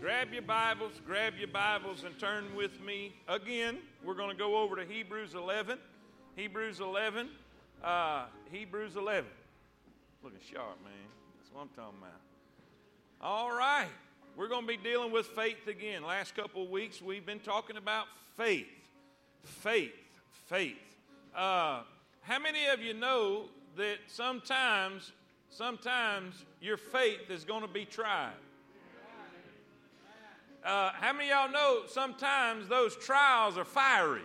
Grab your Bibles, grab your Bibles, and turn with me again. We're going to go over to Hebrews 11. Hebrews 11. Uh, Hebrews 11. Looking sharp, man. That's what I'm talking about. All right. We're going to be dealing with faith again. Last couple of weeks, we've been talking about faith. Faith. Faith. Uh, how many of you know that sometimes, sometimes your faith is going to be tried? Uh, how many y'all know sometimes those trials are fiery?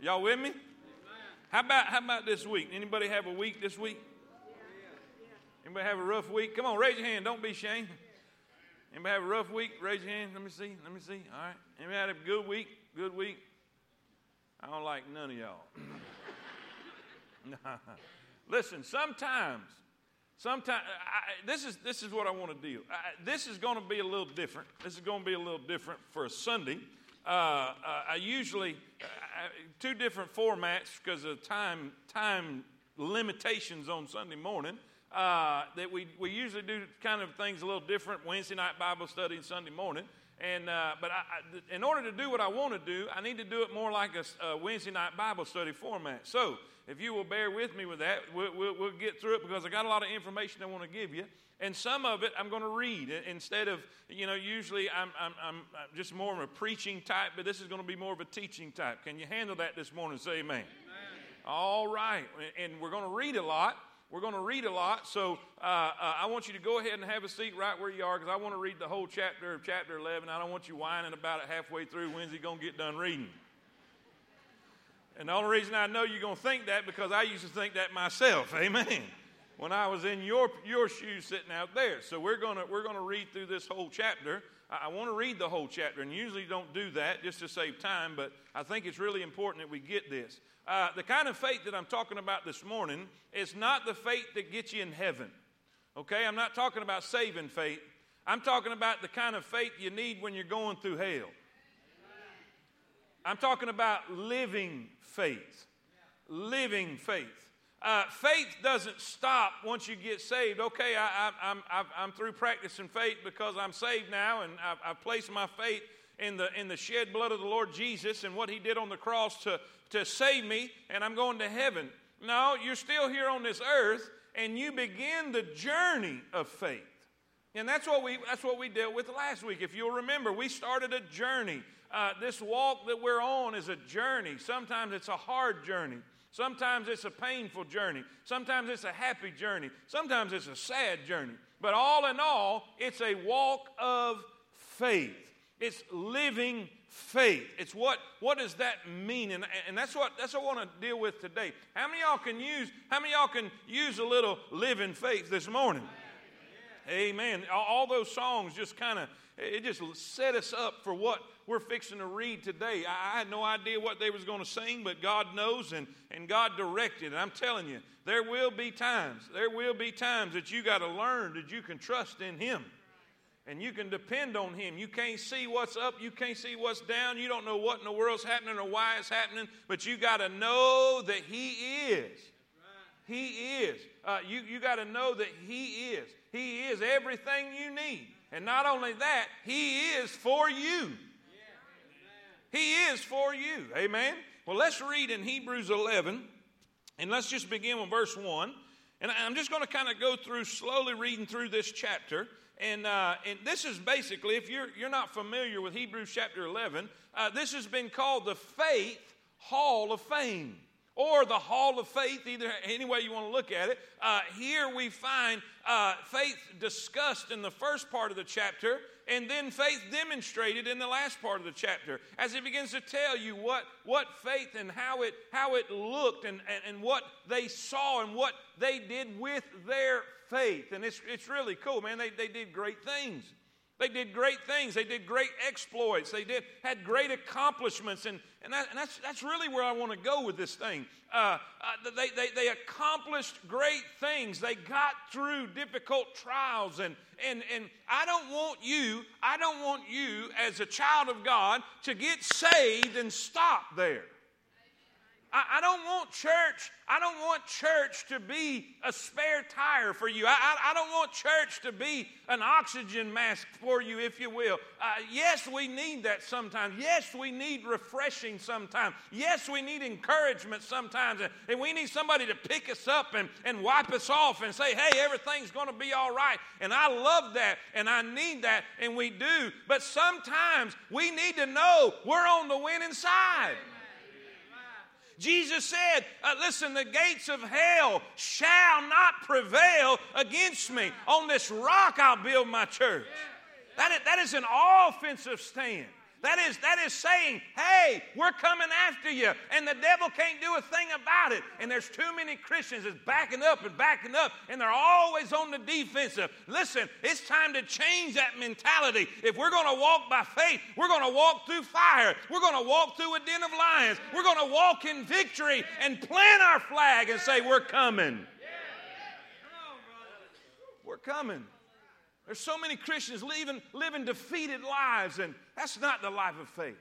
Y'all with me? How about how about this week? Anybody have a week this week? Anybody have a rough week? Come on, raise your hand. Don't be ashamed. Anybody have a rough week? Raise your hand. Let me see. Let me see. All right. Anybody had a good week? Good week? I don't like none of y'all. Listen, sometimes Sometimes I, this is this is what I want to deal. I, this is going to be a little different. This is going to be a little different for a Sunday. Uh, uh, I usually uh, two different formats because of time time limitations on Sunday morning. Uh, that we we usually do kind of things a little different. Wednesday night Bible study and Sunday morning. And uh, but I, in order to do what I want to do, I need to do it more like a, a Wednesday night Bible study format. So if you will bear with me with that, we'll, we'll, we'll, get through it because I got a lot of information I want to give you. And some of it I'm going to read instead of, you know, usually I'm, I'm, I'm just more of a preaching type, but this is going to be more of a teaching type. Can you handle that this morning? Say amen. amen. All right. And we're going to read a lot. We're going to read a lot, so uh, uh, I want you to go ahead and have a seat right where you are because I want to read the whole chapter of chapter 11. I don't want you whining about it halfway through. When's he going to get done reading? And the only reason I know you're going to think that because I used to think that myself. Amen. When I was in your, your shoes sitting out there. So we're going to we're going to read through this whole chapter. I, I want to read the whole chapter, and usually don't do that just to save time, but I think it's really important that we get this. Uh, the kind of faith that I'm talking about this morning is not the faith that gets you in heaven. Okay? I'm not talking about saving faith. I'm talking about the kind of faith you need when you're going through hell. I'm talking about living faith. Living faith. Uh, faith doesn't stop once you get saved. Okay, I, am I'm, I'm through practicing faith because I'm saved now and I've, I've, placed my faith in the, in the shed blood of the Lord Jesus and what He did on the cross to, to save me, and I'm going to heaven. No, you're still here on this earth and you begin the journey of faith. And that's what we, that's what we dealt with last week. If you'll remember, we started a journey uh, this walk that we're on is a journey. Sometimes it's a hard journey. Sometimes it's a painful journey. Sometimes it's a happy journey. Sometimes it's a sad journey. But all in all, it's a walk of faith. It's living faith. It's what, what does that mean? And, and that's what that's what I want to deal with today. How many y'all can use, how many y'all can use a little living faith this morning? Amen. All, all those songs just kind of it just set us up for what we're fixing to read today. I, I had no idea what they was going to sing, but God knows and, and God directed. And I'm telling you, there will be times, there will be times that you got to learn that you can trust in Him. And you can depend on Him. You can't see what's up, you can't see what's down, you don't know what in the world's happening or why it's happening, but you got to know that He is. He is. Uh, you you got to know that He is. He is everything you need. And not only that, He is for you. He is for you. Amen. Well, let's read in Hebrews 11, and let's just begin with verse 1. And I'm just going to kind of go through slowly reading through this chapter. And, uh, and this is basically, if you're, you're not familiar with Hebrews chapter 11, uh, this has been called the Faith Hall of Fame or the hall of faith, either any way you want to look at it. Uh, here we find uh, faith discussed in the first part of the chapter, and then faith demonstrated in the last part of the chapter as he begins to tell you what, what faith and how it, how it looked and, and, and what they saw and what they did with their faith. And it's, it's really cool, man. They, they did great things. They did great things. They did great exploits. They did had great accomplishments, and, and, that, and that's, that's really where I want to go with this thing. Uh, uh, they, they, they accomplished great things. They got through difficult trials, and, and, and I don't want you, I don't want you as a child of God to get saved and stop there. I, I, don't want church. I don't want church to be a spare tire for you. I, I, I don't want church to be an oxygen mask for you, if you will. Uh, yes, we need that sometimes. Yes, we need refreshing sometimes. Yes, we need encouragement sometimes. And, and we need somebody to pick us up and, and wipe us off and say, hey, everything's going to be all right. And I love that and I need that, and we do. But sometimes we need to know we're on the winning side. Jesus said, uh, Listen, the gates of hell shall not prevail against me. On this rock I'll build my church. That is, that is an offensive stand. That is, that is saying, hey, we're coming after you, and the devil can't do a thing about it. And there's too many Christians that's backing up and backing up, and they're always on the defensive. Listen, it's time to change that mentality. If we're going to walk by faith, we're going to walk through fire. We're going to walk through a den of lions. We're going to walk in victory and plant our flag and say, we're coming. We're coming. There's so many Christians living, living defeated lives, and that's not the life of faith.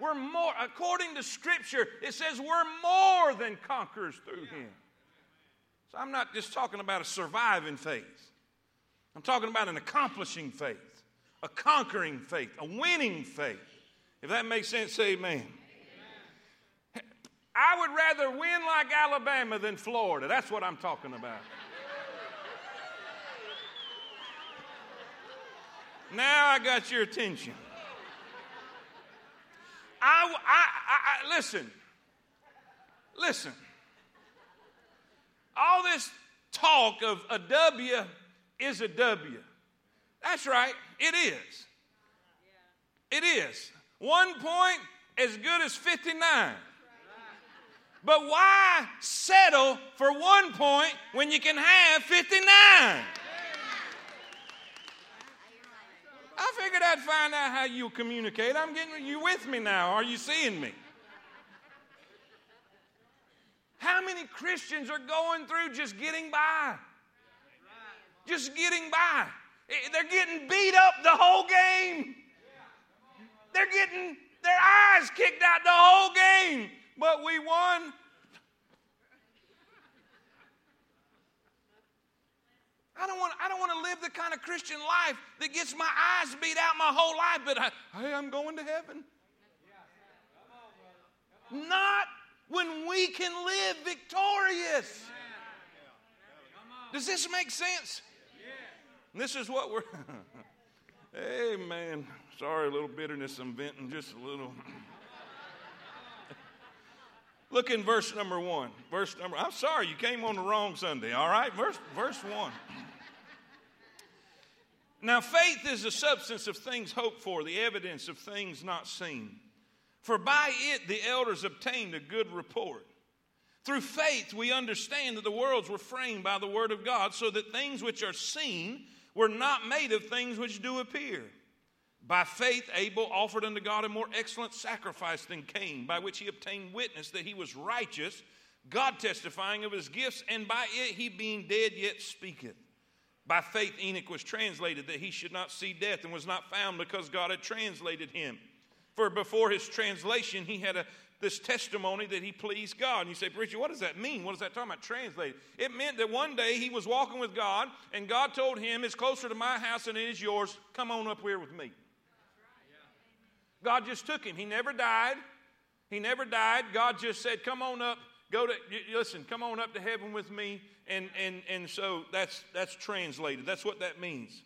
We're more, according to Scripture, it says we're more than conquerors through Him. So I'm not just talking about a surviving faith, I'm talking about an accomplishing faith, a conquering faith, a winning faith. If that makes sense, say amen. I would rather win like Alabama than Florida. That's what I'm talking about. Now I got your attention. I, I, I, I, listen, listen. All this talk of a W is a W. That's right, it is. It is. One point as good as 59. But why settle for one point when you can have 59? I figured I'd find out how you communicate. I'm getting you with me now. Are you seeing me? How many Christians are going through just getting by? Just getting by. Eh, they're getting beat up the whole game. They're getting their eyes kicked out the whole game. But we won I don't want, I don't want to live the kind of Christian life that gets my eyes beat out my whole life, but I, hey, I'm going to heaven. Not when we can live victorious. Does this make sense? This is what we're. Amen. Sorry, a little bitterness I'm venting, just a little. Look in verse number one. Verse number. I'm sorry, you came on the wrong Sunday. All right, verse verse one. Now, faith is the substance of things hoped for, the evidence of things not seen. For by it the elders obtained a good report. Through faith, we understand that the worlds were framed by the word of God, so that things which are seen were not made of things which do appear. By faith, Abel offered unto God a more excellent sacrifice than Cain, by which he obtained witness that he was righteous, God testifying of his gifts, and by it he being dead yet speaketh. By faith, Enoch was translated that he should not see death and was not found because God had translated him. For before his translation, he had a, this testimony that he pleased God. And you say, Preacher, what does that mean? What is that talking about? Translated. It meant that one day he was walking with God, and God told him, It's closer to my house than it is yours. Come on up here with me. God just took him. He never died. He never died. God just said, Come on up. Go to, listen, come on up to heaven with me and, and, and so that's, that's translated. That's what that means.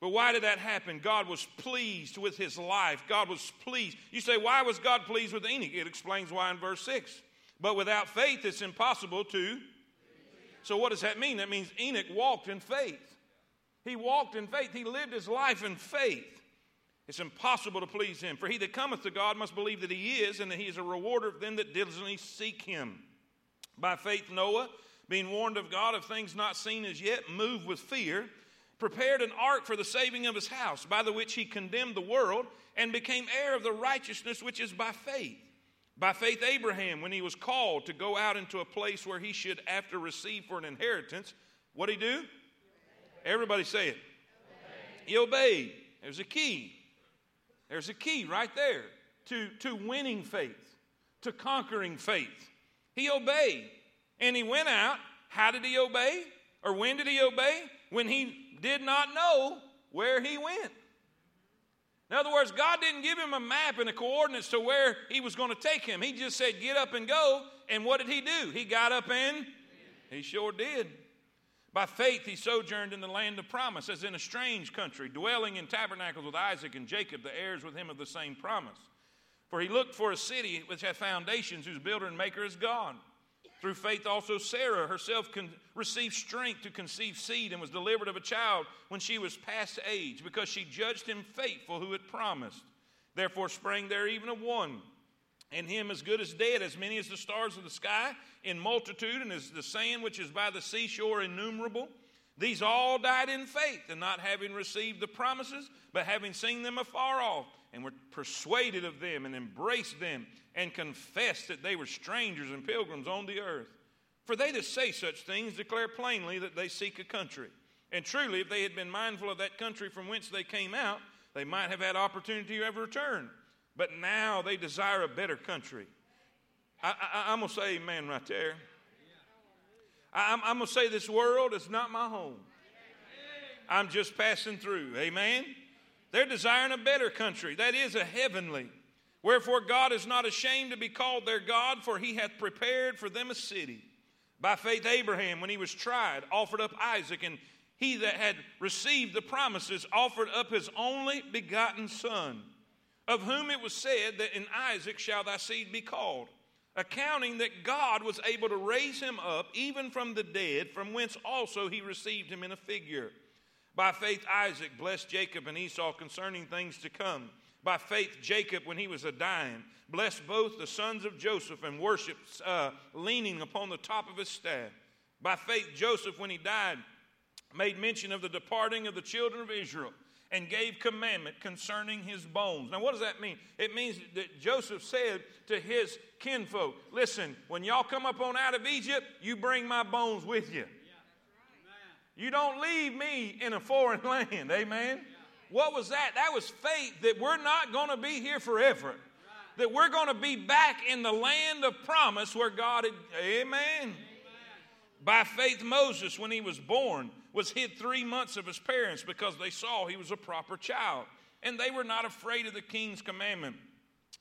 But why did that happen? God was pleased with his life. God was pleased. You say, why was God pleased with Enoch? It explains why in verse 6. But without faith, it's impossible to. So, what does that mean? That means Enoch walked in faith. He walked in faith. He lived his life in faith. It's impossible to please him. For he that cometh to God must believe that he is, and that he is a rewarder of them that diligently seek him. By faith, Noah being warned of God of things not seen as yet, moved with fear, prepared an ark for the saving of his house, by the which he condemned the world and became heir of the righteousness which is by faith. By faith, Abraham, when he was called to go out into a place where he should after receive for an inheritance, what did he do? Everybody say it. He obeyed. There's a key. There's a key right there to, to winning faith, to conquering faith. He obeyed. And he went out. How did he obey? Or when did he obey? When he did not know where he went. In other words, God didn't give him a map and a coordinates to where he was going to take him. He just said, Get up and go. And what did he do? He got up and he sure did. By faith, he sojourned in the land of promise, as in a strange country, dwelling in tabernacles with Isaac and Jacob, the heirs with him of the same promise. For he looked for a city which had foundations, whose builder and maker is God. Through faith, also Sarah herself con- received strength to conceive seed and was delivered of a child when she was past age, because she judged him faithful who had promised. Therefore sprang there even a one, and him as good as dead, as many as the stars of the sky, in multitude, and as the sand which is by the seashore innumerable. These all died in faith, and not having received the promises, but having seen them afar off and were persuaded of them and embraced them and confessed that they were strangers and pilgrims on the earth. For they that say such things declare plainly that they seek a country. And truly, if they had been mindful of that country from whence they came out, they might have had opportunity to ever return. But now they desire a better country. I, am going to say amen right there. I, I'm going to say this world is not my home. I'm just passing through. Amen. They're desiring a better country, that is, a heavenly. Wherefore God is not ashamed to be called their God, for he hath prepared for them a city. By faith, Abraham, when he was tried, offered up Isaac, and he that had received the promises offered up his only begotten son, of whom it was said that in Isaac shall thy seed be called, accounting that God was able to raise him up even from the dead, from whence also he received him in a figure. By faith, Isaac blessed Jacob and Esau concerning things to come. By faith, Jacob, when he was a dying, blessed both the sons of Joseph and worshiped, uh, leaning upon the top of his staff. By faith, Joseph, when he died, made mention of the departing of the children of Israel and gave commandment concerning his bones. Now, what does that mean? It means that Joseph said to his kinfolk, Listen, when y'all come up on out of Egypt, you bring my bones with you. You don't leave me in a foreign land. Amen. What was that? That was faith that we're not going to be here forever. That we're going to be back in the land of promise where God had. Amen. By faith, Moses, when he was born, was hid three months of his parents because they saw he was a proper child. And they were not afraid of the king's commandment.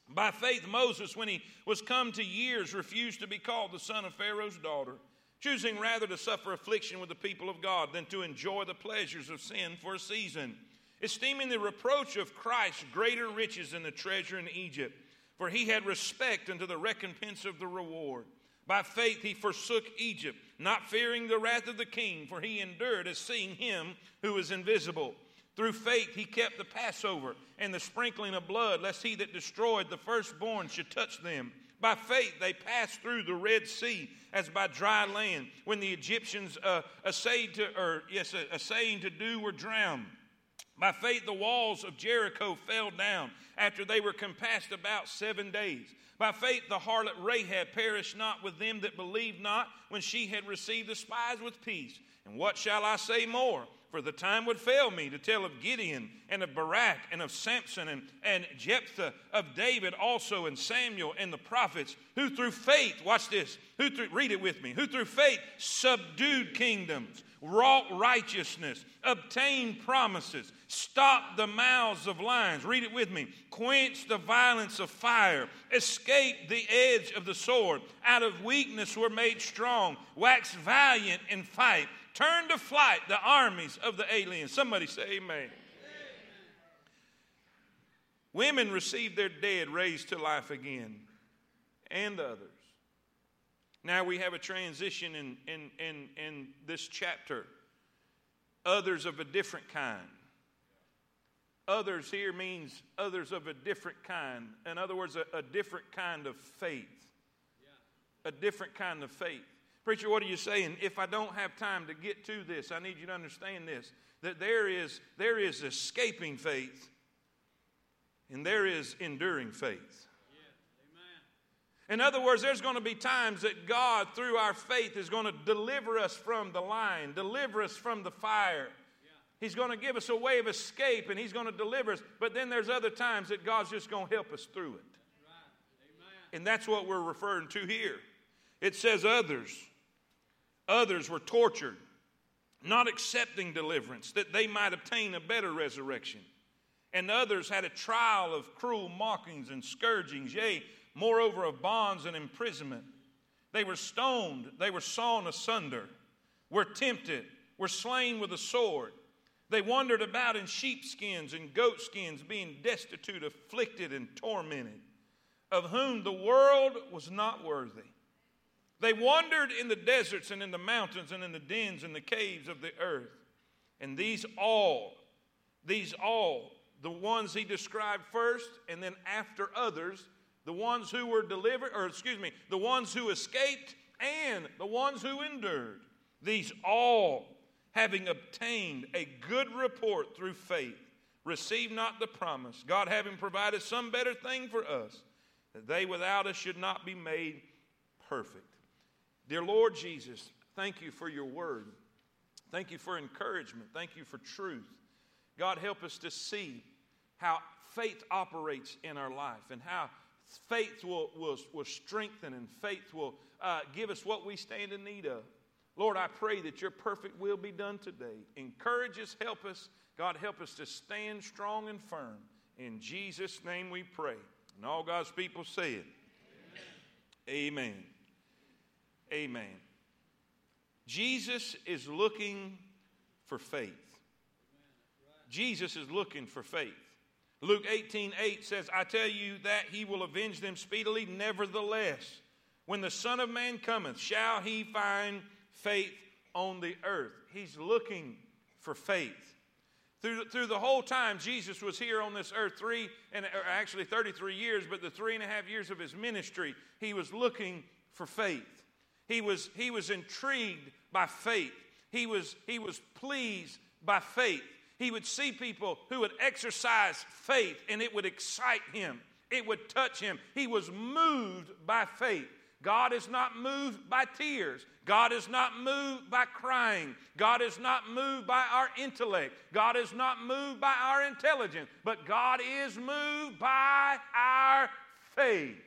By faith, Moses, when he was come to years, refused to be called the son of Pharaoh's daughter choosing rather to suffer affliction with the people of God than to enjoy the pleasures of sin for a season, esteeming the reproach of Christ greater riches than the treasure in Egypt, for he had respect unto the recompense of the reward. By faith he forsook Egypt, not fearing the wrath of the king, for he endured as seeing him who is invisible. Through faith he kept the Passover and the sprinkling of blood, lest he that destroyed the firstborn should touch them. By faith, they passed through the Red Sea as by dry land. When the Egyptians uh, essayed to, or yes, uh, essaying to do, were drowned. By faith, the walls of Jericho fell down after they were compassed about seven days. By faith, the harlot Rahab perished not with them that believed not when she had received the spies with peace. And what shall I say more? for the time would fail me to tell of Gideon and of Barak and of Samson and, and Jephthah, of David also and Samuel and the prophets, who through faith, watch this, who through, read it with me, who through faith subdued kingdoms, wrought righteousness, obtained promises, stopped the mouths of lions, read it with me, Quench the violence of fire, Escape the edge of the sword, out of weakness were made strong, waxed valiant in fight Turn to flight the armies of the aliens. Somebody say amen. amen. Women received their dead raised to life again, and others. Now we have a transition in, in, in, in this chapter. Others of a different kind. Others here means others of a different kind. In other words, a, a different kind of faith. A different kind of faith. Preacher, what are you saying? If I don't have time to get to this, I need you to understand this that there is, there is escaping faith and there is enduring faith. In other words, there's going to be times that God, through our faith, is going to deliver us from the line, deliver us from the fire. He's going to give us a way of escape and He's going to deliver us. But then there's other times that God's just going to help us through it. And that's what we're referring to here. It says others. Others were tortured, not accepting deliverance, that they might obtain a better resurrection. And others had a trial of cruel mockings and scourgings, yea, moreover of bonds and imprisonment. They were stoned, they were sawn asunder, were tempted, were slain with a sword. They wandered about in sheepskins and goatskins, being destitute, afflicted, and tormented, of whom the world was not worthy. They wandered in the deserts and in the mountains and in the dens and the caves of the earth. And these all, these all, the ones he described first and then after others, the ones who were delivered, or excuse me, the ones who escaped and the ones who endured, these all having obtained a good report through faith, receive not the promise, God having provided some better thing for us, that they without us should not be made perfect. Dear Lord Jesus, thank you for your word. Thank you for encouragement. Thank you for truth. God, help us to see how faith operates in our life and how faith will, will, will strengthen and faith will uh, give us what we stand in need of. Lord, I pray that your perfect will be done today. Encourage us, help us. God, help us to stand strong and firm. In Jesus' name we pray. And all God's people say it. Amen. Amen. Amen. Jesus is looking for faith. Jesus is looking for faith. Luke 18 8 says, I tell you that he will avenge them speedily. Nevertheless, when the Son of Man cometh, shall he find faith on the earth. He's looking for faith. Through, through the whole time Jesus was here on this earth, three and actually 33 years, but the three and a half years of his ministry, he was looking for faith. He was, he was intrigued by faith. He was, he was pleased by faith. He would see people who would exercise faith and it would excite him, it would touch him. He was moved by faith. God is not moved by tears. God is not moved by crying. God is not moved by our intellect. God is not moved by our intelligence. But God is moved by our faith.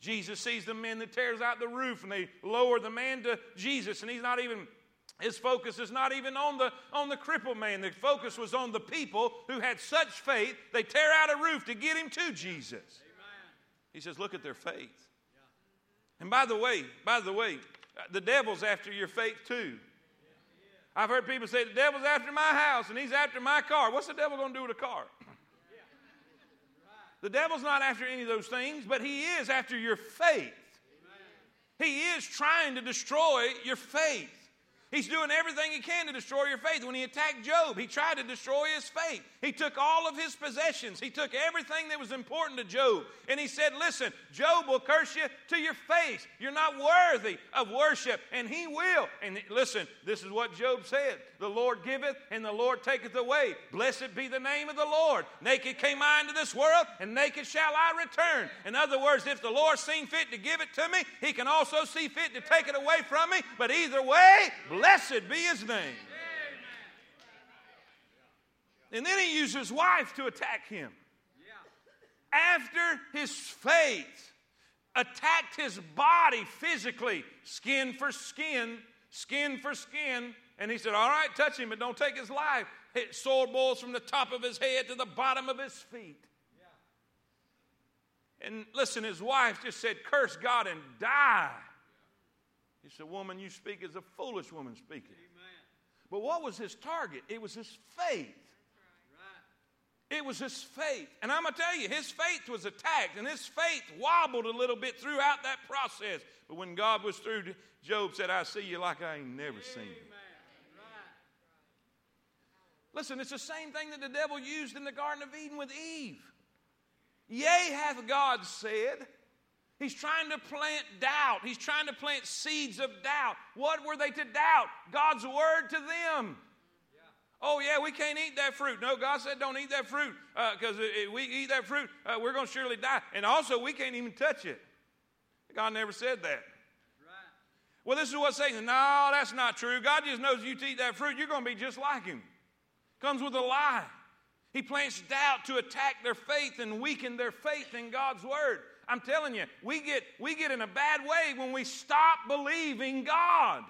Jesus sees the men that tears out the roof and they lower the man to Jesus and he's not even his focus is not even on the on the crippled man. The focus was on the people who had such faith they tear out a roof to get him to Jesus. Amen. He says, "Look at their faith." And by the way, by the way, uh, the devil's after your faith too. I've heard people say, the devil's after my house and he's after my car. What's the devil going to do with a car? The devil's not after any of those things, but he is after your faith. He is trying to destroy your faith. He's doing everything he can to destroy your faith. When he attacked Job, he tried to destroy his faith. He took all of his possessions, he took everything that was important to Job, and he said, Listen, Job will curse you to your face. You're not worthy of worship, and he will. And listen, this is what Job said The Lord giveth, and the Lord taketh away. Blessed be the name of the Lord. Naked came I into this world, and naked shall I return. In other words, if the Lord seen fit to give it to me, he can also see fit to take it away from me. But either way, Blessed be his name. And then he used his wife to attack him. After his faith attacked his body physically, skin for skin, skin for skin, and he said, All right, touch him, but don't take his life. Sword boils from the top of his head to the bottom of his feet. And listen, his wife just said, Curse God and die. He said, Woman, you speak as a foolish woman speaking. But what was his target? It was his faith. It was his faith. And I'm going to tell you, his faith was attacked, and his faith wobbled a little bit throughout that process. But when God was through, Job said, I see you like I ain't never seen you. Listen, it's the same thing that the devil used in the Garden of Eden with Eve. Yea, hath God said, He's trying to plant doubt. He's trying to plant seeds of doubt. What were they to doubt? God's word to them. Yeah. Oh, yeah, we can't eat that fruit. No, God said don't eat that fruit because uh, if we eat that fruit, uh, we're going to surely die. And also, we can't even touch it. God never said that. Right. Well, this is what Satan, no, that's not true. God just knows you eat that fruit, you're going to be just like him. Comes with a lie. He plants doubt to attack their faith and weaken their faith in God's word. I'm telling you, we get, we get in a bad way when we stop believing God.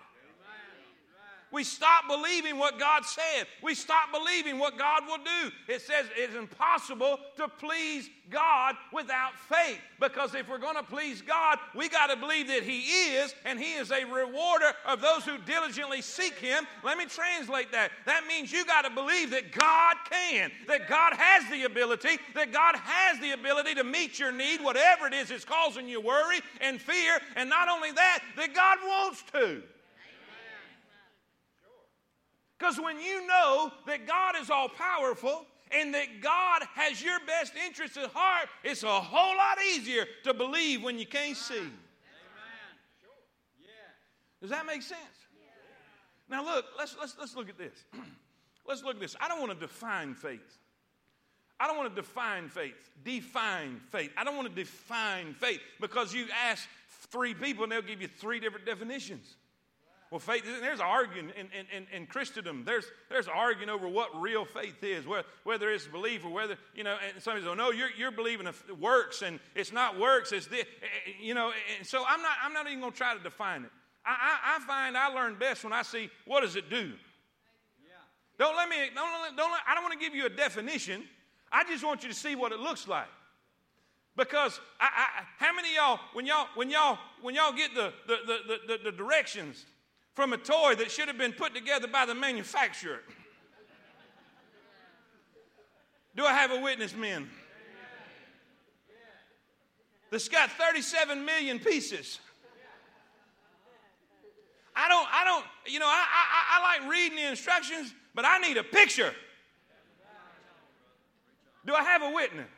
We stop believing what God said. We stop believing what God will do. It says it's impossible to please God without faith. Because if we're going to please God, we got to believe that He is, and He is a rewarder of those who diligently seek Him. Let me translate that. That means you got to believe that God can, that God has the ability, that God has the ability to meet your need, whatever it is that's causing you worry and fear. And not only that, that God wants to. Because when you know that God is all powerful and that God has your best interests at heart, it's a whole lot easier to believe when you can't see. Does that make sense? Now look, let's let's let's look at this. let's look at this. I don't want to define faith. I don't want to define faith. Define faith. I don't want to define faith because you ask three people and they'll give you three different definitions. Well, faith, there's arguing in, in, in, Christendom. There's, there's arguing over what real faith is, whether, whether it's belief or whether, you know, and somebody says, oh, no, you're, you're believing in works and it's not works, it's this, eh, eh, you know, and so I'm not, I'm not even going to try to define it. I, I, I, find I learn best when I see what does it do. Yeah. Don't let me, don't, don't let, I don't want to give you a definition. I just want you to see what it looks like. Because I, I, how many y'all, when y'all, when y'all, when y'all get the, the, the, the, the directions from a toy that should have been put together by the manufacturer. Do I have a witness, men? That's got 37 million pieces. I don't, I don't, you know, I, I, I like reading the instructions, but I need a picture. Do I have a witness?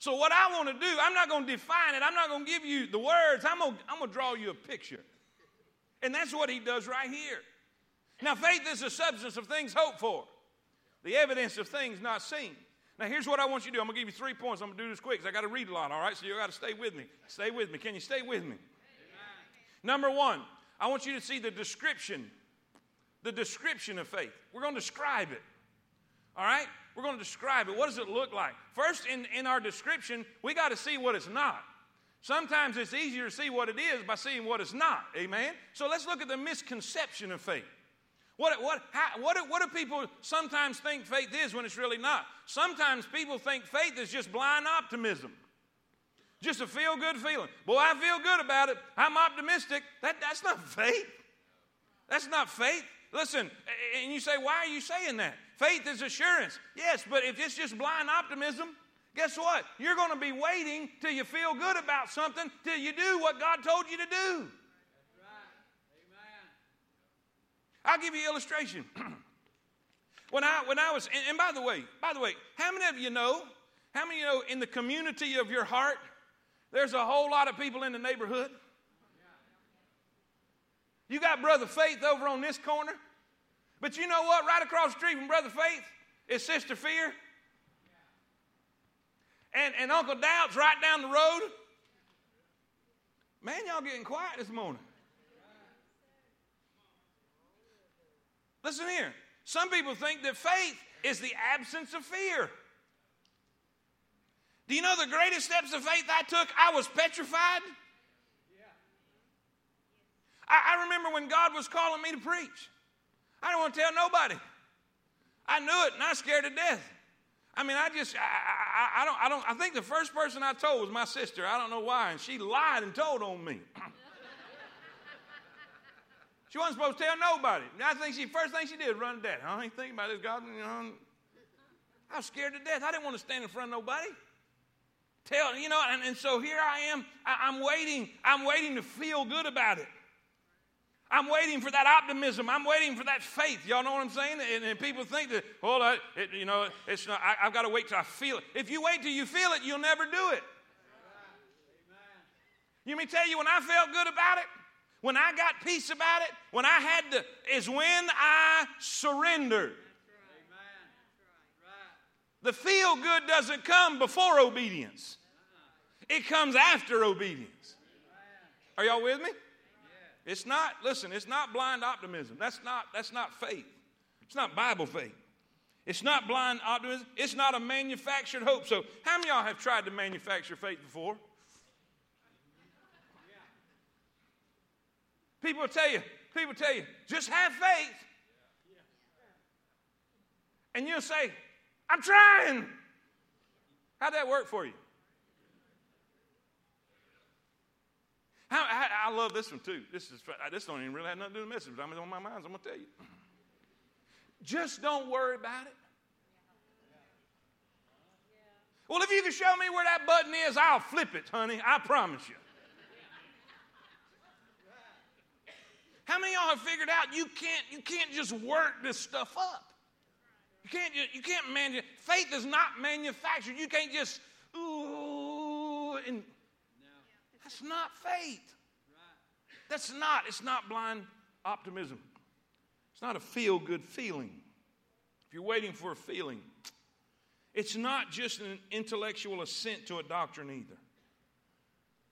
So, what I want to do, I'm not going to define it. I'm not going to give you the words. I'm going, I'm going to draw you a picture. And that's what he does right here. Now, faith is the substance of things hoped for, the evidence of things not seen. Now, here's what I want you to do. I'm going to give you three points. I'm going to do this quick because I got to read a lot, all right? So you got to stay with me. Stay with me. Can you stay with me? Amen. Number one, I want you to see the description, the description of faith. We're going to describe it, all right? We're going to describe it. What does it look like? First, in, in our description, we got to see what it's not. Sometimes it's easier to see what it is by seeing what it's not. Amen? So let's look at the misconception of faith. What, what, how, what, do, what do people sometimes think faith is when it's really not? Sometimes people think faith is just blind optimism. Just a feel good feeling. Boy, I feel good about it. I'm optimistic. That, that's not faith. That's not faith. Listen, and you say, why are you saying that? Faith is assurance. Yes, but if it's just blind optimism, Guess what? You're going to be waiting till you feel good about something till you do what God told you to do. I'll give you an illustration. when I when I was and, and, by the way, by the way, how many of you know? How many of you know in the community of your heart, there's a whole lot of people in the neighborhood? You got Brother Faith over on this corner, but you know what? Right across the street from Brother Faith is Sister Fear and, and Uncle Doubt's right down the road. Man, y'all getting quiet this morning. Listen here. Some people think that faith is the absence of fear. Do you know the greatest steps of faith I took? I was petrified. I, I remember when God was calling me to preach. I didn't want to tell nobody. I knew it and I was scared to death. I mean, I just, I, I, I, don't, I don't, I think the first person I told was my sister. I don't know why, and she lied and told on me. she wasn't supposed to tell nobody. I think she, first thing she did, run to dad. I ain't thinking about this, God. You know, I was scared to death. I didn't want to stand in front of nobody. Tell, you know, and, and so here I am. I, I'm waiting. I'm waiting to feel good about it. I'm waiting for that optimism. I'm waiting for that faith. Y'all know what I'm saying? And, and people think that, well, I, it, you know, it's not, I, have got to wait till I feel it. If you wait till you feel it, you'll never do it. You may tell you when I felt good about it, when I got peace about it, when I had to, is when I surrendered. The feel good doesn't come before obedience, it comes after obedience. Are y'all with me? It's not, listen, it's not blind optimism. That's not, that's not faith. It's not Bible faith. It's not blind optimism. It's not a manufactured hope. So, how many y'all have tried to manufacture faith before? People tell you, people tell you, just have faith. And you'll say, I'm trying. How'd that work for you? How, I, love this one too. This is this don't even really have nothing to do with the message, but I'm on my mind. So I'm gonna tell you. Just don't worry about it. Well, if you can show me where that button is, I'll flip it, honey. I promise you. How many of y'all have figured out you can't, you can't just work this stuff up? You can't, you can't manage Faith is not manufactured. You can't just, ooh, and that's not faith. That's not, it's not blind optimism. It's not a feel good feeling. If you're waiting for a feeling, it's not just an intellectual assent to a doctrine either.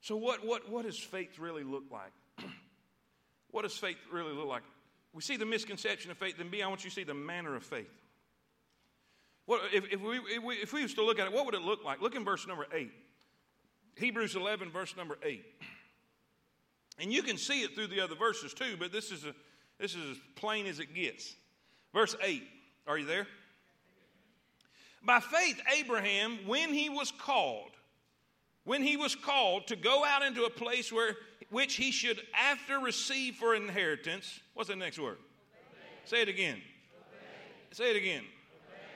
So, what, what, what does faith really look like? what does faith really look like? We see the misconception of faith, then B, I want you to see the manner of faith. What, if, if, we, if, we, if we was to look at it, what would it look like? Look in verse number 8. Hebrews 11, verse number 8. And you can see it through the other verses too, but this is, a, this is as plain as it gets. Verse 8. Are you there? By faith, Abraham, when he was called, when he was called to go out into a place where which he should after receive for inheritance, what's the next word? Obeyed. Say it again. Obeyed. Say it again.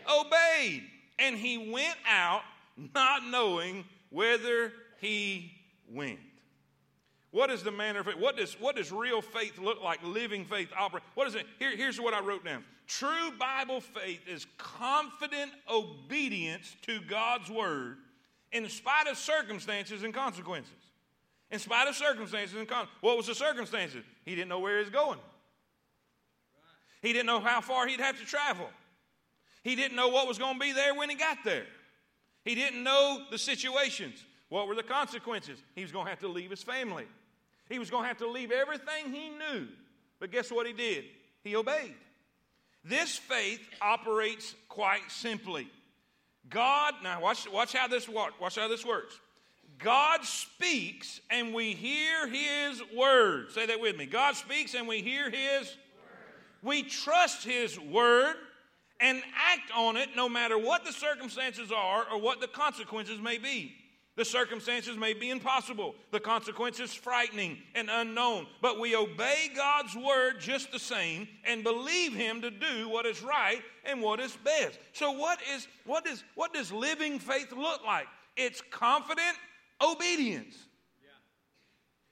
Obeyed. Obeyed. And he went out not knowing whither he went. What is the manner of faith? What does, what does real faith look like? Living faith operate. What is it? Here, here's what I wrote down. True Bible faith is confident obedience to God's word in spite of circumstances and consequences. In spite of circumstances and what was the circumstances? He didn't know where he was going. He didn't know how far he'd have to travel. He didn't know what was going to be there when he got there. He didn't know the situations. What were the consequences? He was going to have to leave his family. He was going to have to leave everything he knew. But guess what he did? He obeyed. This faith operates quite simply. God, now watch, watch how this watch, how this works. God speaks and we hear his word. Say that with me. God speaks and we hear his word. We trust his word and act on it no matter what the circumstances are or what the consequences may be. The circumstances may be impossible, the consequences frightening and unknown, but we obey God's word just the same and believe him to do what is right and what is best. So what is what is what does living faith look like? It's confident obedience.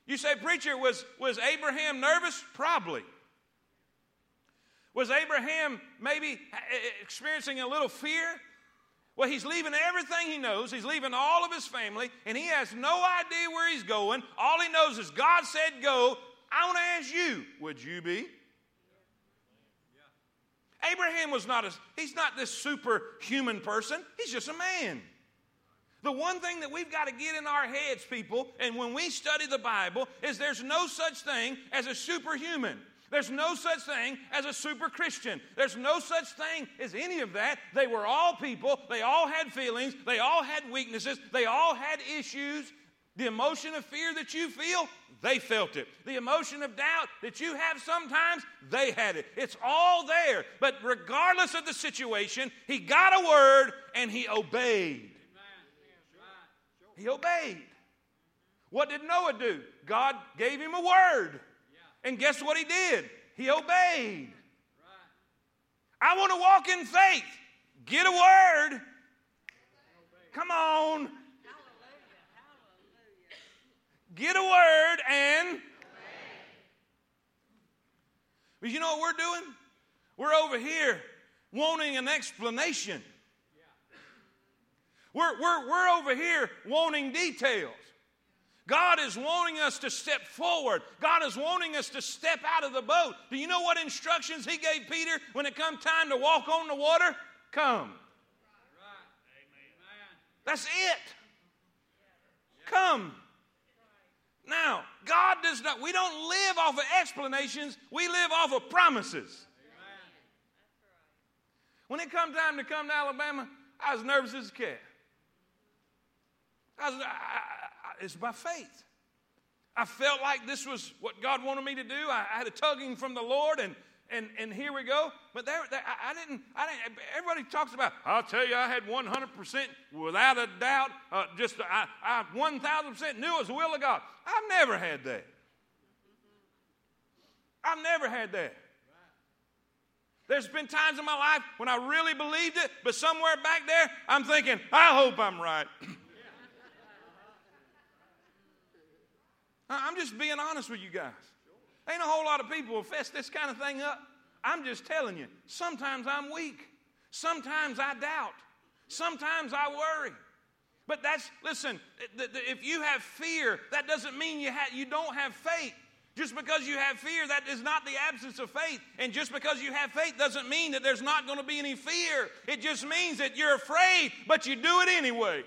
You say, preacher, was, was Abraham nervous? Probably. Was Abraham maybe experiencing a little fear? Well, he's leaving everything he knows. He's leaving all of his family, and he has no idea where he's going. All he knows is God said go. I want to ask you, would you be? Abraham was not a, he's not this superhuman person. He's just a man. The one thing that we've got to get in our heads, people, and when we study the Bible, is there's no such thing as a superhuman. There's no such thing as a super Christian. There's no such thing as any of that. They were all people. They all had feelings. They all had weaknesses. They all had issues. The emotion of fear that you feel, they felt it. The emotion of doubt that you have sometimes, they had it. It's all there. But regardless of the situation, he got a word and he obeyed. He obeyed. What did Noah do? God gave him a word. And guess what he did? He obeyed. I want to walk in faith. Get a word. Come on. Get a word and. But you know what we're doing? We're over here wanting an explanation. We're, we're, we're over here wanting details. God is wanting us to step forward. God is wanting us to step out of the boat. Do you know what instructions He gave Peter when it come time to walk on the water? Come. That's it. Come. Now, God does not, we don't live off of explanations, we live off of promises. When it come time to come to Alabama, I was nervous as a cat. I was, I, I, it's by faith. I felt like this was what God wanted me to do. I, I had a tugging from the Lord, and and and here we go. But there, there I, I, didn't. I didn't. Everybody talks about. I'll tell you, I had 100 percent, without a doubt, uh, just I, I 1,000 percent knew it was the will of God. I've never had that. I've never had that. There's been times in my life when I really believed it, but somewhere back there, I'm thinking, I hope I'm right. I'm just being honest with you guys. Ain't a whole lot of people will fess this kind of thing up. I'm just telling you, sometimes I'm weak. Sometimes I doubt. Sometimes I worry. But that's, listen, if you have fear, that doesn't mean you, ha- you don't have faith. Just because you have fear, that is not the absence of faith. And just because you have faith doesn't mean that there's not going to be any fear. It just means that you're afraid, but you do it anyway.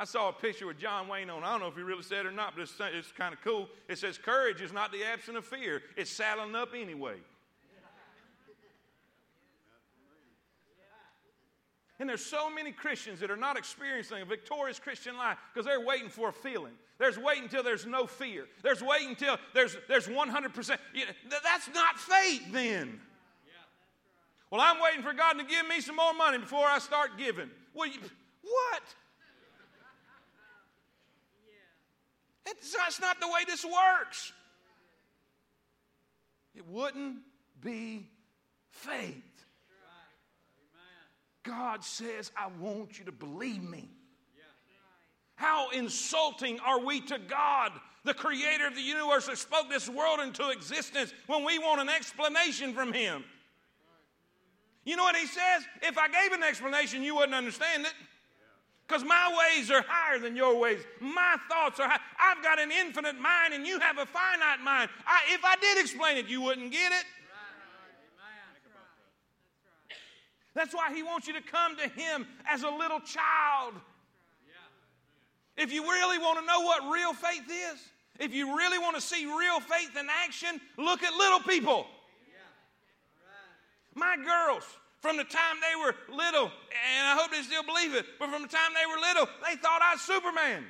I saw a picture with John Wayne on. I don't know if he really said it or not, but it's, it's kind of cool. It says, Courage is not the absence of fear, it's saddling up anyway. And there's so many Christians that are not experiencing a victorious Christian life because they're waiting for a feeling. There's waiting until there's no fear. There's waiting until there's, there's 100%. You know, that's not faith then. Well, I'm waiting for God to give me some more money before I start giving. Well, you, what? It's, that's not the way this works. It wouldn't be faith. God says, I want you to believe me. How insulting are we to God, the creator of the universe that spoke this world into existence, when we want an explanation from Him? You know what He says? If I gave an explanation, you wouldn't understand it. Because my ways are higher than your ways. My thoughts are high. I've got an infinite mind and you have a finite mind. I, if I did explain it, you wouldn't get it. That's why he wants you to come to him as a little child. If you really want to know what real faith is, if you really want to see real faith in action, look at little people. My girls, from the time they were little, and I hope they still believe it, but from the time they were little, they thought I was Superman.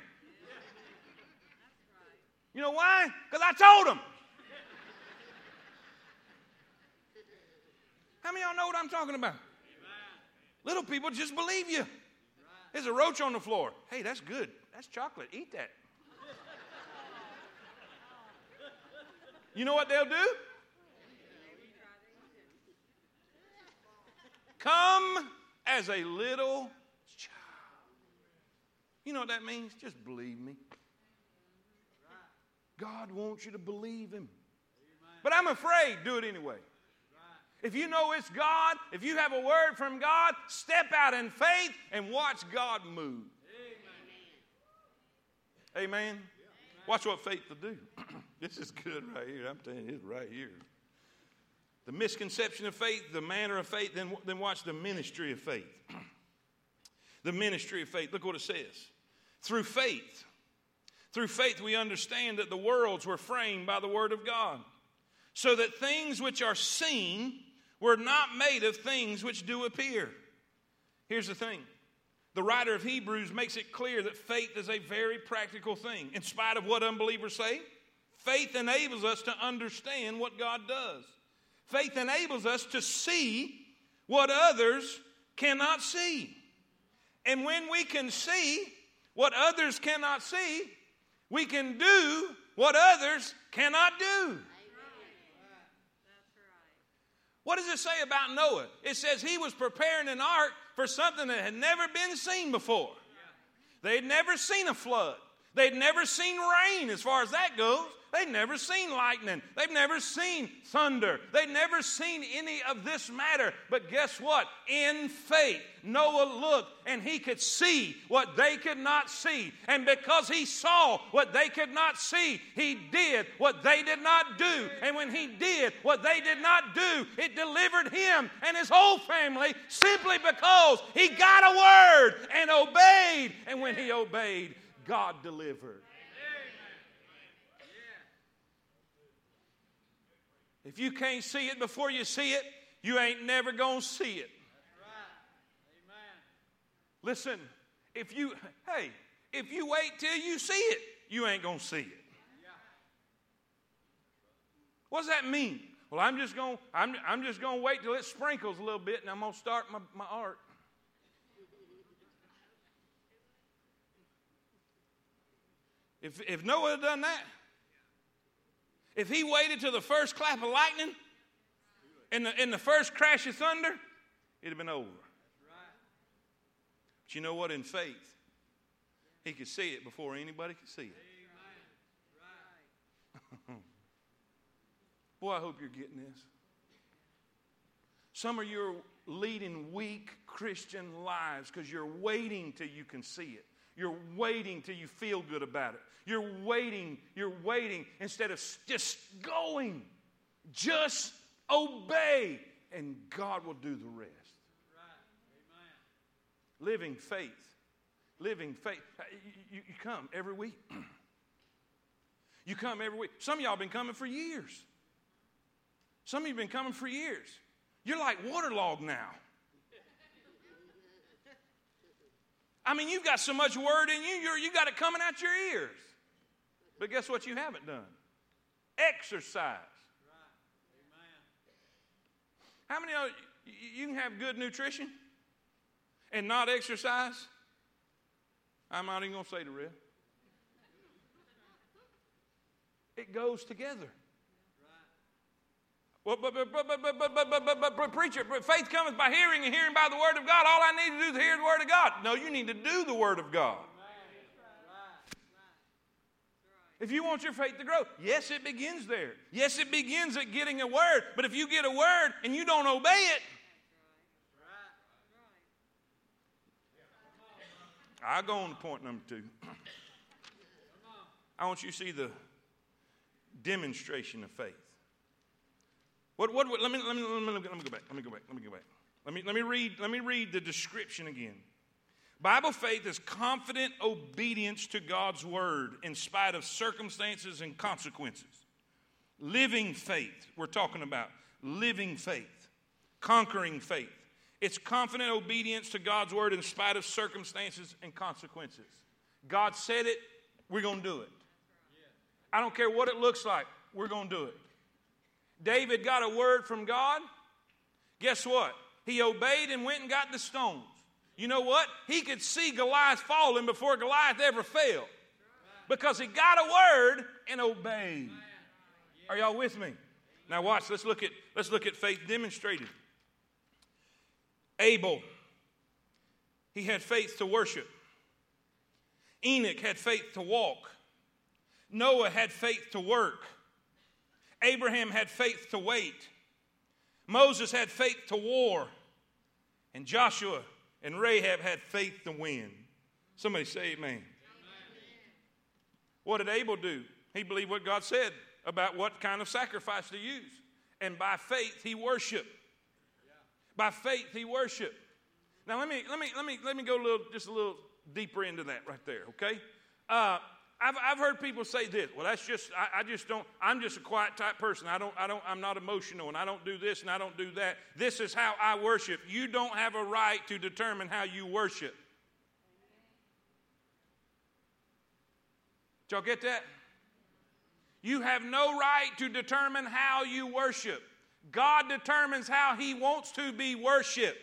You know why? Because I told them. How many of y'all know what I'm talking about? Little people just believe you. There's a roach on the floor. Hey, that's good. That's chocolate. Eat that. You know what they'll do? Come as a little child. You know what that means? Just believe me. God wants you to believe Him. But I'm afraid, do it anyway. If you know it's God, if you have a word from God, step out in faith and watch God move. Amen. Amen. Watch what faith will do. this is good right here. I'm telling you, it's right here. The misconception of faith, the manner of faith, then, then watch the ministry of faith. the ministry of faith. Look what it says. Through faith, through faith, we understand that the worlds were framed by the Word of God, so that things which are seen were not made of things which do appear. Here's the thing the writer of Hebrews makes it clear that faith is a very practical thing. In spite of what unbelievers say, faith enables us to understand what God does. Faith enables us to see what others cannot see. And when we can see what others cannot see, we can do what others cannot do. What does it say about Noah? It says he was preparing an ark for something that had never been seen before. They'd never seen a flood. They'd never seen rain, as far as that goes. They'd never seen lightning. They've never seen thunder. They'd never seen any of this matter. But guess what? In faith, Noah looked and he could see what they could not see. And because he saw what they could not see, he did what they did not do. And when he did what they did not do, it delivered him and his whole family simply because he got a word and obeyed. And when he obeyed, God delivered. If you can't see it before you see it, you ain't never going to see it. Listen, if you, hey, if you wait till you see it, you ain't going to see it. What does that mean? Well, I'm just going to I'm, I'm just going to wait till it sprinkles a little bit and I'm going to start my, my art. If, if Noah had done that, if he waited till the first clap of lightning and the, and the first crash of thunder, it'd have been over. But you know what? In faith, he could see it before anybody could see it. Boy, I hope you're getting this. Some of you are leading weak Christian lives because you're waiting till you can see it. You're waiting till you feel good about it. You're waiting, you're waiting instead of just going. Just obey, and God will do the rest. Right. Living faith. Living faith. Uh, you, you come every week. you come every week. Some of y'all been coming for years. Some of you have been coming for years. You're like waterlogged now. I mean, you've got so much word in you, you're, you got it coming out your ears. But guess what you haven't done? Exercise. How many of you, you can have good nutrition and not exercise? I'm not even going to say the real. It goes together. Well, but, but, but, but, but, but, but, but, but, but, preacher, faith cometh by hearing and hearing by the word of God. All I need to do is hear the word of God. No, you need to do the word of God. If you want your faith to grow, yes, it begins there. Yes, it begins at getting a word. But if you get a word and you don't obey it, I'll go on to point number two. I want you to see the demonstration of faith. What, what, what let, me, let, me, let, me, let me go back. Let me go back. Let me go back. Let me, let, me read, let me read the description again. Bible faith is confident obedience to God's word in spite of circumstances and consequences. Living faith, we're talking about living faith, conquering faith. It's confident obedience to God's word in spite of circumstances and consequences. God said it, we're going to do it. I don't care what it looks like, we're going to do it. David got a word from God. Guess what? He obeyed and went and got the stones. You know what? He could see Goliath falling before Goliath ever fell because he got a word and obeyed. Are y'all with me? Now watch, let's look at let's look at faith demonstrated. Abel he had faith to worship. Enoch had faith to walk. Noah had faith to work. Abraham had faith to wait. Moses had faith to war. And Joshua and Rahab had faith to win. Somebody say amen. amen. What did Abel do? He believed what God said about what kind of sacrifice to use. And by faith he worshiped. By faith he worshiped. Now let me let me let me let me go a little just a little deeper into that right there, okay? Uh, I've, I've heard people say this. Well, that's just I, I, just don't. I'm just a quiet type person. I don't. I don't. I'm not emotional, and I don't do this and I don't do that. This is how I worship. You don't have a right to determine how you worship. Did y'all get that? You have no right to determine how you worship. God determines how He wants to be worshiped.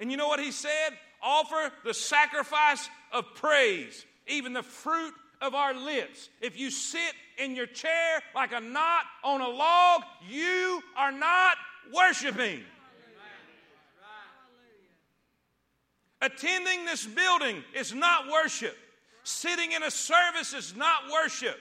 And you know what He said? Offer the sacrifice of praise even the fruit of our lips. If you sit in your chair like a knot on a log, you are not worshiping. Attending this building is not worship. Sitting in a service is not worship.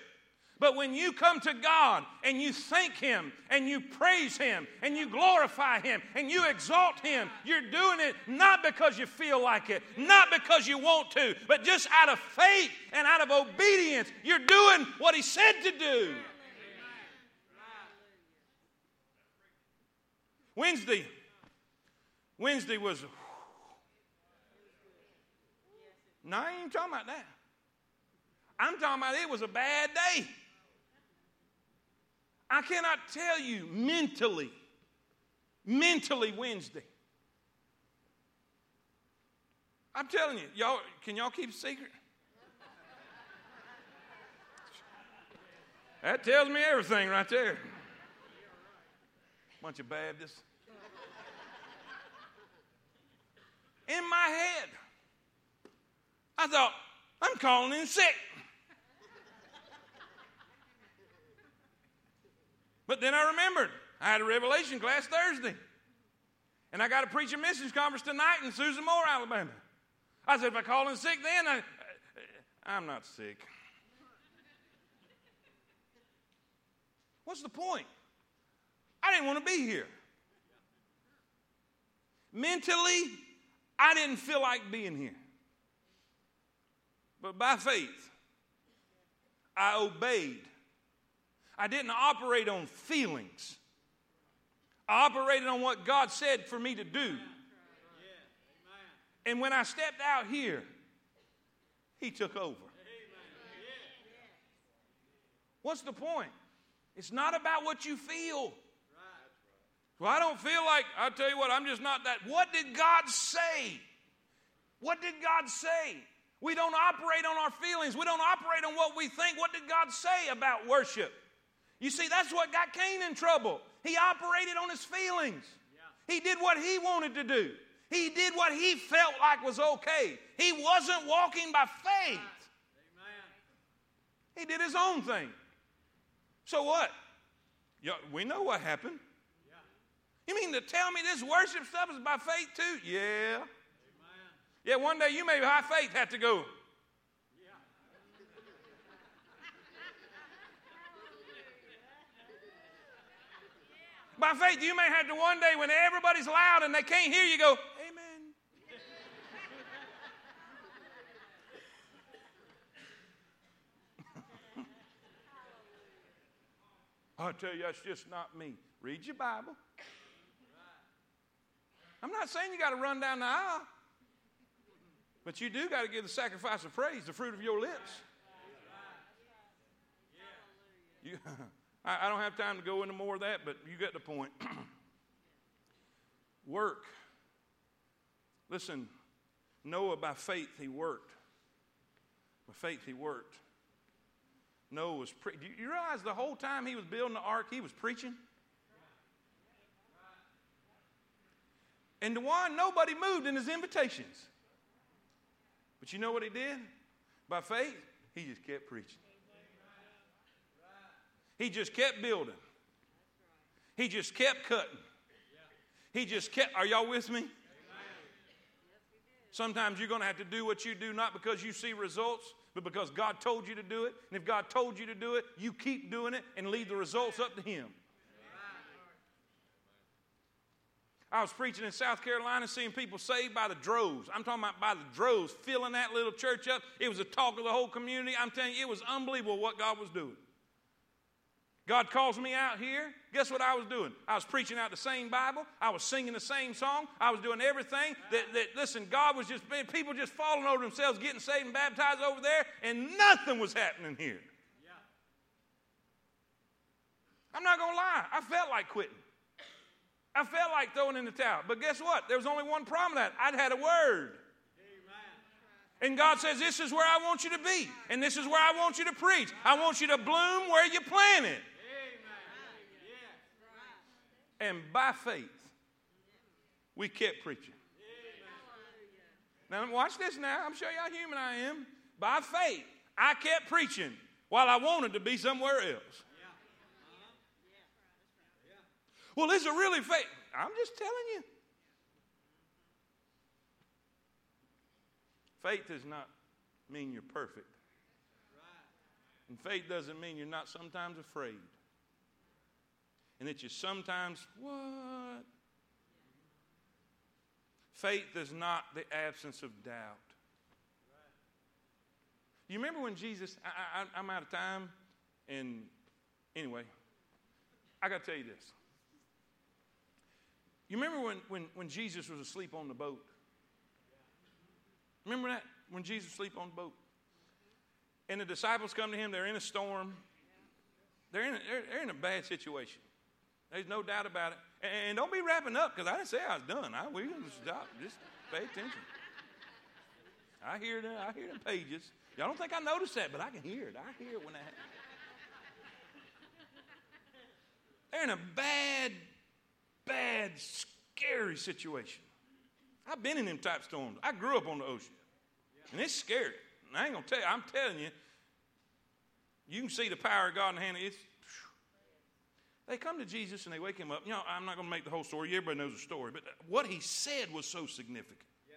But when you come to God and you thank Him and you praise Him and you glorify Him and you exalt Him, you're doing it not because you feel like it, not because you want to, but just out of faith and out of obedience. You're doing what He said to do. Wednesday, Wednesday was. No, I ain't talking about that. I'm talking about it was a bad day. I cannot tell you mentally, mentally Wednesday. I'm telling you, y'all, can y'all keep a secret? That tells me everything right there. Bunch of Baptists. In my head, I thought, I'm calling in sick. But then I remembered I had a revelation class Thursday. And I got to preach a message conference tonight in Susan Moore, Alabama. I said, if I call in sick then, I, I'm not sick. What's the point? I didn't want to be here. Mentally, I didn't feel like being here. But by faith, I obeyed. I didn't operate on feelings. I operated on what God said for me to do. And when I stepped out here, He took over. What's the point? It's not about what you feel. Well, I don't feel like, I'll tell you what, I'm just not that. What did God say? What did God say? We don't operate on our feelings. We don't operate on what we think. What did God say about worship? You see, that's what got Cain in trouble. He operated on his feelings. He did what he wanted to do. He did what he felt like was okay. He wasn't walking by faith. He did his own thing. So what? we know what happened. You mean to tell me this worship stuff is by faith too? Yeah. Yeah, one day you may by faith have to go. By faith, you may have to one day when everybody's loud and they can't hear you go, Amen. I tell you, that's just not me. Read your Bible. I'm not saying you got to run down the aisle, but you do got to give the sacrifice of praise, the fruit of your lips. You, I, I don't have time to go into more of that, but you get the point. Work. Listen, Noah, by faith, he worked. By faith, he worked. Noah was pre- Do you realize the whole time he was building the ark, he was preaching? And one, nobody moved in his invitations. But you know what he did? By faith, he just kept preaching. He just kept building. He just kept cutting. He just kept, are y'all with me? Sometimes you're going to have to do what you do not because you see results, but because God told you to do it. And if God told you to do it, you keep doing it and leave the results up to Him. I was preaching in South Carolina, seeing people saved by the droves. I'm talking about by the droves, filling that little church up. It was the talk of the whole community. I'm telling you, it was unbelievable what God was doing. God calls me out here. Guess what I was doing? I was preaching out the same Bible. I was singing the same song. I was doing everything that, that listen, God was just, people just falling over themselves, getting saved and baptized over there, and nothing was happening here. I'm not going to lie. I felt like quitting. I felt like throwing in the towel. But guess what? There was only one problem that I'd had a word. And God says, This is where I want you to be, and this is where I want you to preach. I want you to bloom where you planted. And by faith, we kept preaching. Now, watch this now. I'm showing you how human I am. By faith, I kept preaching while I wanted to be somewhere else. Well, is it really faith? I'm just telling you. Faith does not mean you're perfect. And faith doesn't mean you're not sometimes afraid. And that you sometimes, what? Faith is not the absence of doubt. You remember when Jesus, I, I, I'm out of time, and anyway, I got to tell you this. You remember when, when, when Jesus was asleep on the boat? Remember that? When Jesus was asleep on the boat? And the disciples come to him, they're in a storm. They're in a, they're, they're in a bad situation. There's no doubt about it. And don't be wrapping up because I didn't say I was done. I, we can stop. Just pay attention. I hear the, I hear the pages. Y'all don't think I noticed that, but I can hear it. I hear it when that happens. They're in a bad, bad, scary situation. I've been in them type storms. I grew up on the ocean. And it's scary. And I ain't gonna tell you, I'm telling you, you can see the power of God in the hand. It's they come to Jesus and they wake him up. You know, I'm not going to make the whole story. Everybody knows the story. But what he said was so significant. Yeah.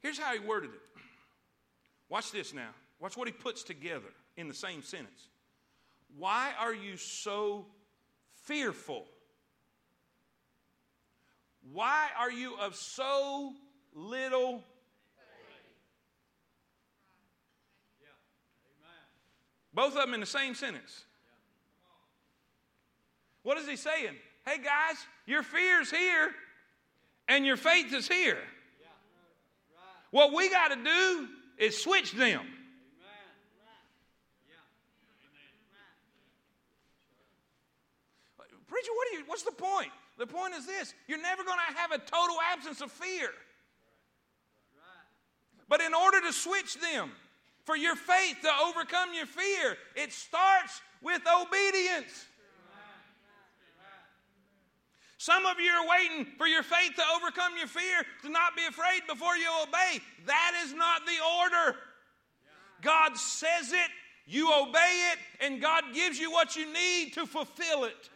Here's how he worded it. Watch this now. Watch what he puts together in the same sentence. Why are you so fearful? Why are you of so little Both of them in the same sentence. What is he saying? Hey guys, your fear's here and your faith is here. What we got to do is switch them. Preacher, what are you, what's the point? The point is this you're never going to have a total absence of fear. But in order to switch them, for your faith to overcome your fear. It starts with obedience. Some of you are waiting for your faith to overcome your fear, to not be afraid before you obey. That is not the order. God says it, you obey it, and God gives you what you need to fulfill it.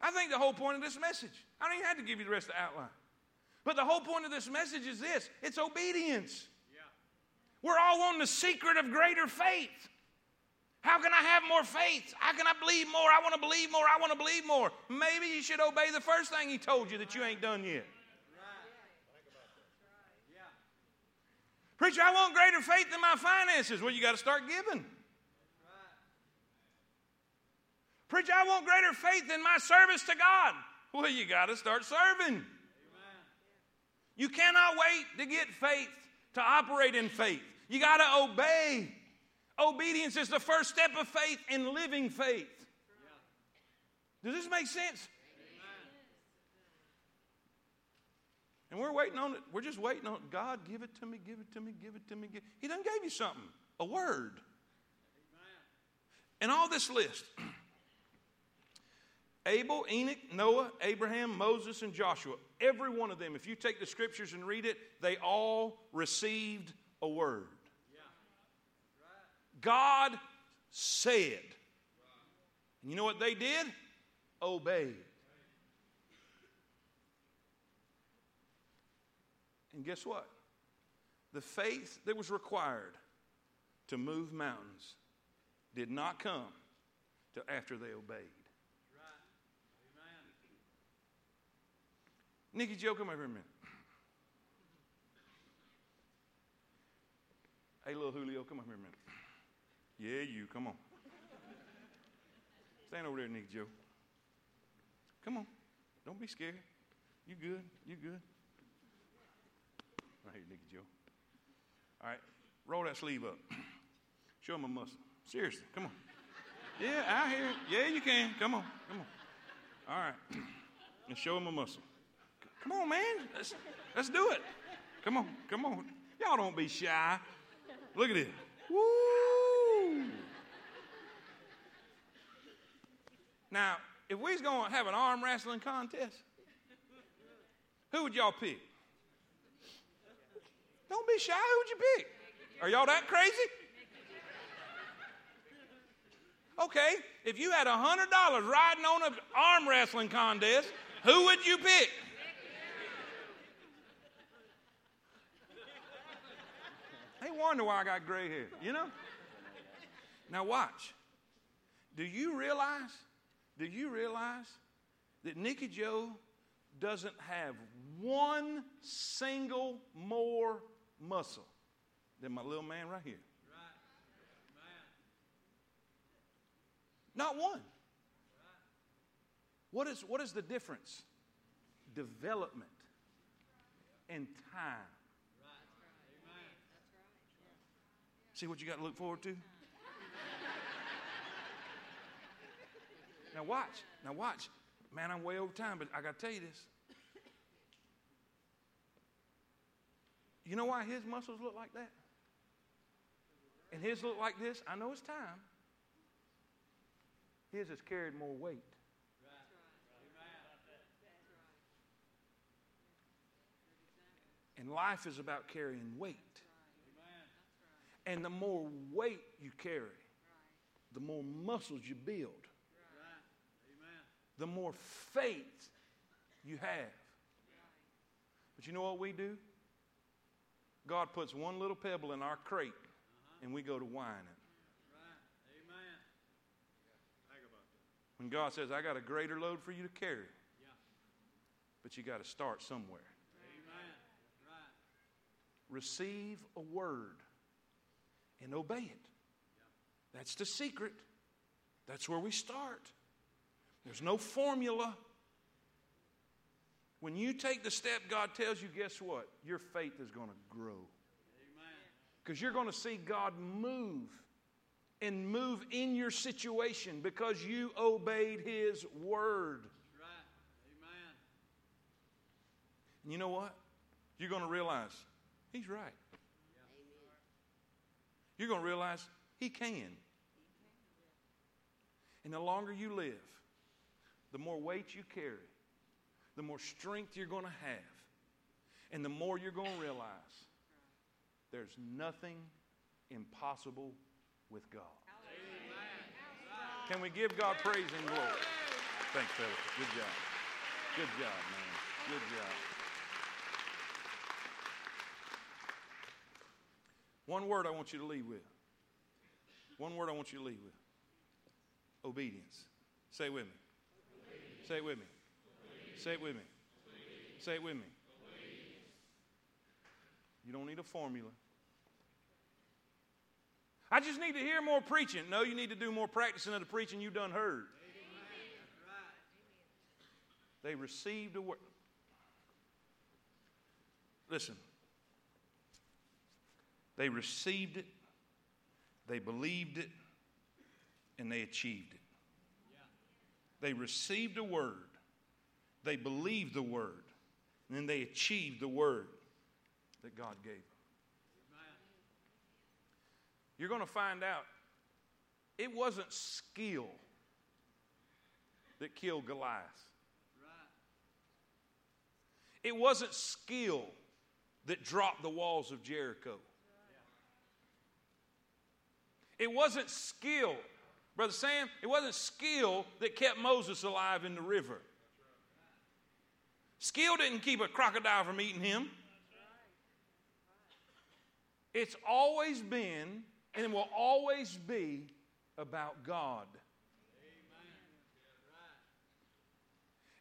I think the whole point of this message, I don't even have to give you the rest of the outline. But the whole point of this message is this it's obedience. Yeah. We're all wanting the secret of greater faith. How can I have more faith? How can I believe more? I want to believe more. I want to believe more. Maybe you should obey the first thing he told you that you ain't done yet. Preacher, I want greater faith in my finances. Well, you got to start giving. Preacher, I want greater faith in my service to God. Well, you got to start serving. You cannot wait to get faith, to operate in faith. You got to obey. Obedience is the first step of faith in living faith. Does this make sense? And we're waiting on it. We're just waiting on. God, give it to me, give it to me, give it to me. Give. He done gave you something, a word. And all this list Abel, Enoch, Noah, Abraham, Moses, and Joshua. Every one of them, if you take the scriptures and read it, they all received a word. God said. And you know what they did? Obeyed. And guess what? The faith that was required to move mountains did not come till after they obeyed. Nikki Joe, come over here a minute. Hey, little Julio, come over here a minute. Yeah, you, come on. Stand over there, Nikki Joe. Come on. Don't be scared. You good? You good? Right here, Nikki Joe. All right, roll that sleeve up. Show him a muscle. Seriously, come on. Yeah, I hear. Yeah, you can. Come on, come on. All right. And show him a muscle. Come on, man. Let's, let's do it. Come on, come on. Y'all don't be shy. Look at it. Woo! Now, if we was going to have an arm wrestling contest, who would y'all pick? Don't be shy. Who would you pick? Are y'all that crazy? Okay, if you had a $100 riding on an arm wrestling contest, who would you pick? They wonder why I got gray hair, you know? Now, watch. Do you realize, do you realize that Nikki Joe doesn't have one single more muscle than my little man right here? Not one. What is, what is the difference? Development and time. See what you got to look forward to? now watch. Now watch. Man, I'm way over time, but I got to tell you this. You know why his muscles look like that? And his look like this? I know it's time. His has carried more weight. And life is about carrying weight. And the more weight you carry, the more muscles you build, the more faith you have. But you know what we do? God puts one little pebble in our crate and we go to whining. When God says, I got a greater load for you to carry, but you got to start somewhere. Receive a word and obey it. That's the secret. That's where we start. There's no formula. When you take the step God tells you, guess what? Your faith is going to grow. Because you're going to see God move and move in your situation because you obeyed His word. And you know what? You're going to realize He's right. You're going to realize He can. And the longer you live, the more weight you carry, the more strength you're going to have, and the more you're going to realize there's nothing impossible with God. Can we give God praise and glory? Thanks, Philip. Good job. Good job, man. Good job. One word I want you to leave with. One word I want you to leave with. Obedience. Say it with me. Say it with me. Say it with me. Say it with me. You don't need a formula. I just need to hear more preaching. No, you need to do more practicing of the preaching you've done heard. They received a word. Listen. They received it, they believed it, and they achieved it. They received a word, they believed the word, and then they achieved the word that God gave them. You're going to find out it wasn't skill that killed Goliath. It wasn't skill that dropped the walls of Jericho. It wasn't skill, Brother Sam, it wasn't skill that kept Moses alive in the river. Skill didn't keep a crocodile from eating him. It's always been and will always be about God.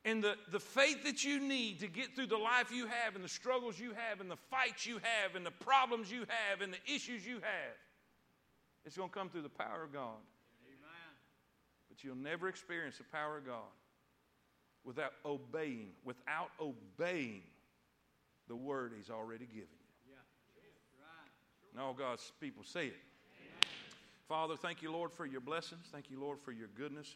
And the, the faith that you need to get through the life you have, and the struggles you have, and the fights you have, and the problems you have, and the issues you have, it's going to come through the power of God. Amen. But you'll never experience the power of God without obeying, without obeying the word He's already given you. Yeah. And all God's people say it. Amen. Father, thank you, Lord, for your blessings. Thank you, Lord, for your goodness.